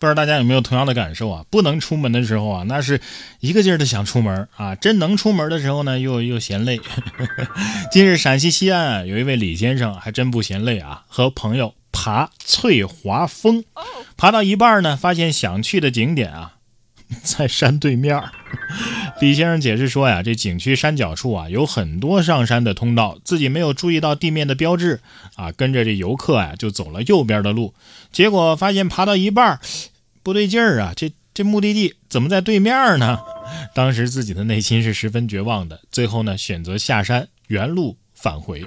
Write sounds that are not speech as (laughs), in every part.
不知道大家有没有同样的感受啊？不能出门的时候啊，那是一个劲儿的想出门啊；真能出门的时候呢，又又嫌累。(laughs) 近日，陕西西安有一位李先生还真不嫌累啊，和朋友爬翠华峰，爬到一半呢，发现想去的景点啊。在山对面，李先生解释说呀，这景区山脚处啊有很多上山的通道，自己没有注意到地面的标志啊，跟着这游客啊就走了右边的路，结果发现爬到一半不对劲儿啊，这这目的地怎么在对面呢？当时自己的内心是十分绝望的，最后呢选择下山原路返回。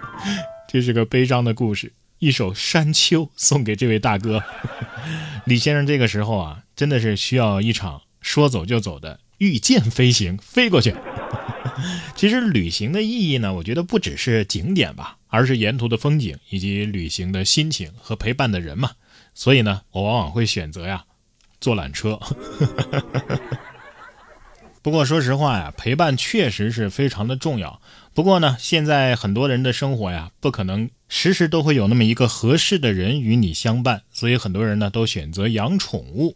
(laughs) 这是个悲伤的故事，一首《山丘》送给这位大哥。(laughs) 李先生这个时候啊。真的是需要一场说走就走的御剑飞行，飞过去。(laughs) 其实旅行的意义呢，我觉得不只是景点吧，而是沿途的风景以及旅行的心情和陪伴的人嘛。所以呢，我往往会选择呀，坐缆车。(laughs) 不过说实话呀，陪伴确实是非常的重要。不过呢，现在很多人的生活呀，不可能时时都会有那么一个合适的人与你相伴，所以很多人呢都选择养宠物。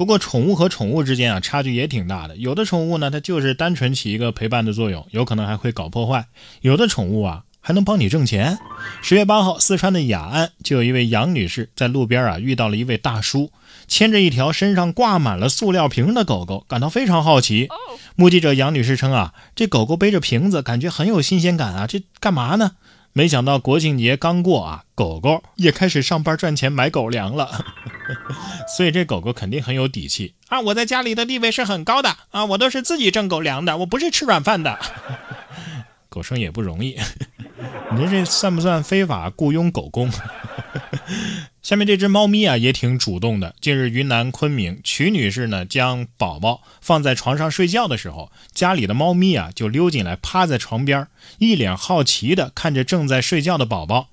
不过，宠物和宠物之间啊，差距也挺大的。有的宠物呢，它就是单纯起一个陪伴的作用，有可能还会搞破坏；有的宠物啊，还能帮你挣钱。十月八号，四川的雅安就有一位杨女士在路边啊遇到了一位大叔，牵着一条身上挂满了塑料瓶的狗狗，感到非常好奇。目击者杨女士称啊，这狗狗背着瓶子，感觉很有新鲜感啊，这干嘛呢？没想到国庆节刚过啊，狗狗也开始上班赚钱买狗粮了，(laughs) 所以这狗狗肯定很有底气啊！我在家里的地位是很高的啊，我都是自己挣狗粮的，我不是吃软饭的。(laughs) 狗生也不容易，(laughs) 你说这算不算非法雇佣狗工？下面这只猫咪啊也挺主动的。近日，云南昆明曲女士呢将宝宝放在床上睡觉的时候，家里的猫咪啊就溜进来趴在床边，一脸好奇的看着正在睡觉的宝宝。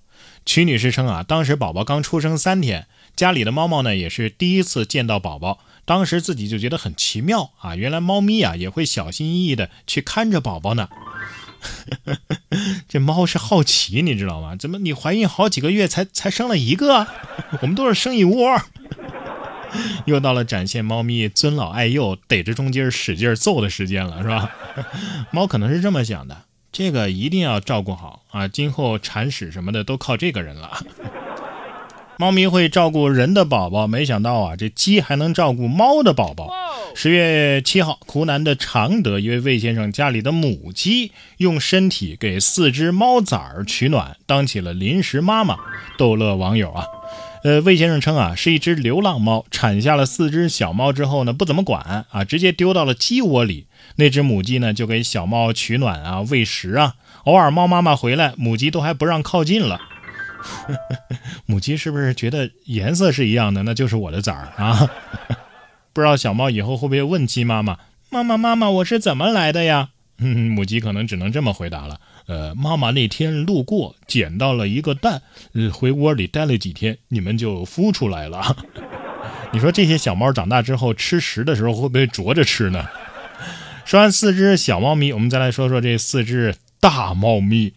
曲女士称啊，当时宝宝刚出生三天，家里的猫猫呢也是第一次见到宝宝，当时自己就觉得很奇妙啊，原来猫咪啊也会小心翼翼的去看着宝宝呢。(laughs) 这猫是好奇，你知道吗？怎么你怀孕好几个月才才生了一个？(laughs) 我们都是生一窝。(laughs) 又到了展现猫咪尊老爱幼、逮着中间使劲揍的时间了，是吧？猫可能是这么想的，这个一定要照顾好啊，今后铲屎什么的都靠这个人了。猫咪会照顾人的宝宝，没想到啊，这鸡还能照顾猫的宝宝。十月七号，湖南的常德一位魏先生家里的母鸡用身体给四只猫崽儿取暖，当起了临时妈妈，逗乐网友啊。呃，魏先生称啊，是一只流浪猫，产下了四只小猫之后呢，不怎么管啊，直接丢到了鸡窝里。那只母鸡呢，就给小猫取暖啊，喂食啊，偶尔猫妈妈回来，母鸡都还不让靠近了。(laughs) 母鸡是不是觉得颜色是一样的，那就是我的崽儿啊？不知道小猫以后会不会问鸡妈妈：“妈妈，妈妈，我是怎么来的呀？” (laughs) 母鸡可能只能这么回答了：“呃，妈妈那天路过捡到了一个蛋，回窝里待了几天，你们就孵出来了。” (laughs) 你说这些小猫长大之后吃食的时候会不会啄着吃呢？说完四只小猫咪，我们再来说说这四只大猫咪。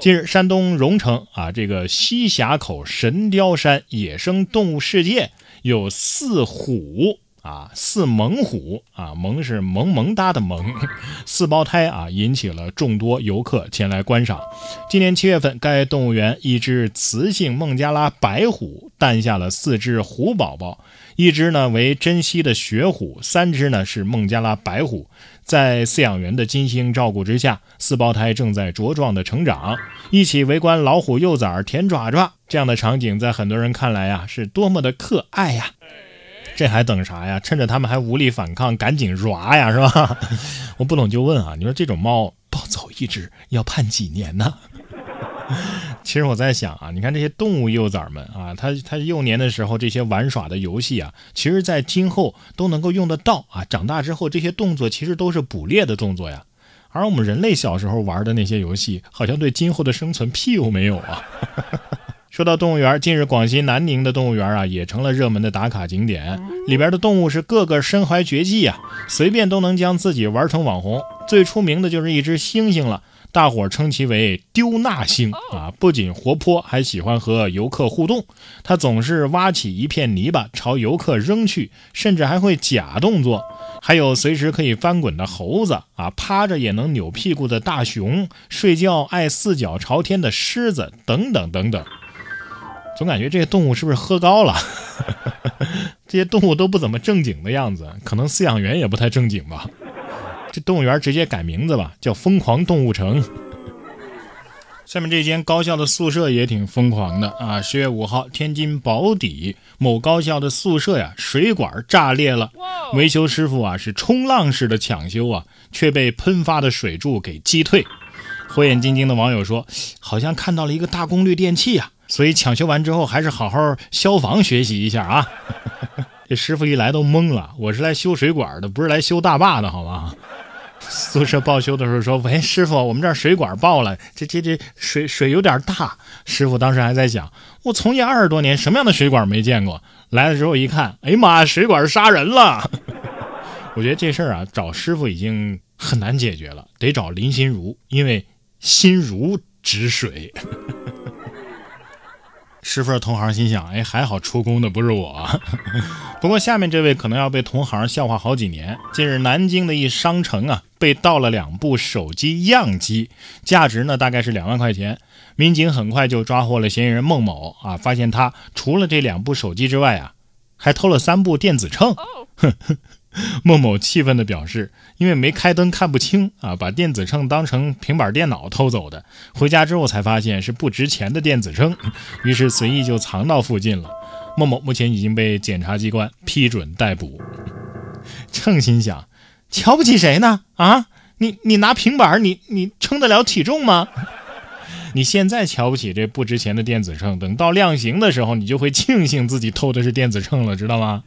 近日，山东荣成啊，这个西峡口神雕山野生动物世界有四虎啊，四猛虎啊，萌是萌萌哒的萌，(laughs) 四胞胎啊，引起了众多游客前来观赏。今年七月份，该动物园一只雌性孟加拉白虎诞下了四只虎宝宝。一只呢为珍稀的雪虎，三只呢是孟加拉白虎。在饲养员的精心照顾之下，四胞胎正在茁壮的成长。一起围观老虎幼崽舔爪爪，这样的场景在很多人看来啊，是多么的可爱呀！这还等啥呀？趁着他们还无力反抗，赶紧抓呀，是吧？(laughs) 我不懂就问啊，你说这种猫抱走一只要判几年呢？(laughs) 其实我在想啊，你看这些动物幼崽们啊，它它幼年的时候这些玩耍的游戏啊，其实在今后都能够用得到啊。长大之后这些动作其实都是捕猎的动作呀，而我们人类小时候玩的那些游戏，好像对今后的生存屁用没有啊。说到动物园，近日广西南宁的动物园啊，也成了热门的打卡景点，里边的动物是个个身怀绝技啊，随便都能将自己玩成网红。最出名的就是一只猩猩了。大伙儿称其为丢纳星啊，不仅活泼，还喜欢和游客互动。它总是挖起一片泥巴朝游客扔去，甚至还会假动作。还有随时可以翻滚的猴子啊，趴着也能扭屁股的大熊，睡觉爱四脚朝天的狮子，等等等等。总感觉这些动物是不是喝高了？(laughs) 这些动物都不怎么正经的样子，可能饲养员也不太正经吧。这动物园直接改名字吧，叫疯狂动物城。下面这间高校的宿舍也挺疯狂的啊！十月五号，天津宝坻某高校的宿舍呀，水管炸裂了，维修师傅啊是冲浪式的抢修啊，却被喷发的水柱给击退。火眼金睛的网友说，好像看到了一个大功率电器啊，所以抢修完之后还是好好消防学习一下啊。(laughs) 这师傅一来都懵了，我是来修水管的，不是来修大坝的，好吗？宿舍报修的时候说：“喂，师傅，我们这儿水管爆了，这这这水水有点大。”师傅当时还在想：“我从业二十多年，什么样的水管没见过？”来了之后一看，哎呀妈呀，水管杀人了！(laughs) 我觉得这事儿啊，找师傅已经很难解决了，得找林心如，因为心如止水。(laughs) 师傅同行心想：“哎，还好出工的不是我。(laughs) ”不过下面这位可能要被同行笑话好几年。近日，南京的一商城啊，被盗了两部手机样机，价值呢大概是两万块钱。民警很快就抓获了嫌疑人孟某啊，发现他除了这两部手机之外啊，还偷了三部电子秤。哼哼。孟某气愤地表示：“因为没开灯看不清啊，把电子秤当成平板电脑偷走的。回家之后才发现是不值钱的电子秤，于是随意就藏到附近了。”孟某目前已经被检察机关批准逮捕。秤心想：瞧不起谁呢？啊，你你拿平板，你你称得了体重吗？(laughs) 你现在瞧不起这不值钱的电子秤，等到量刑的时候，你就会庆幸自己偷的是电子秤了，知道吗？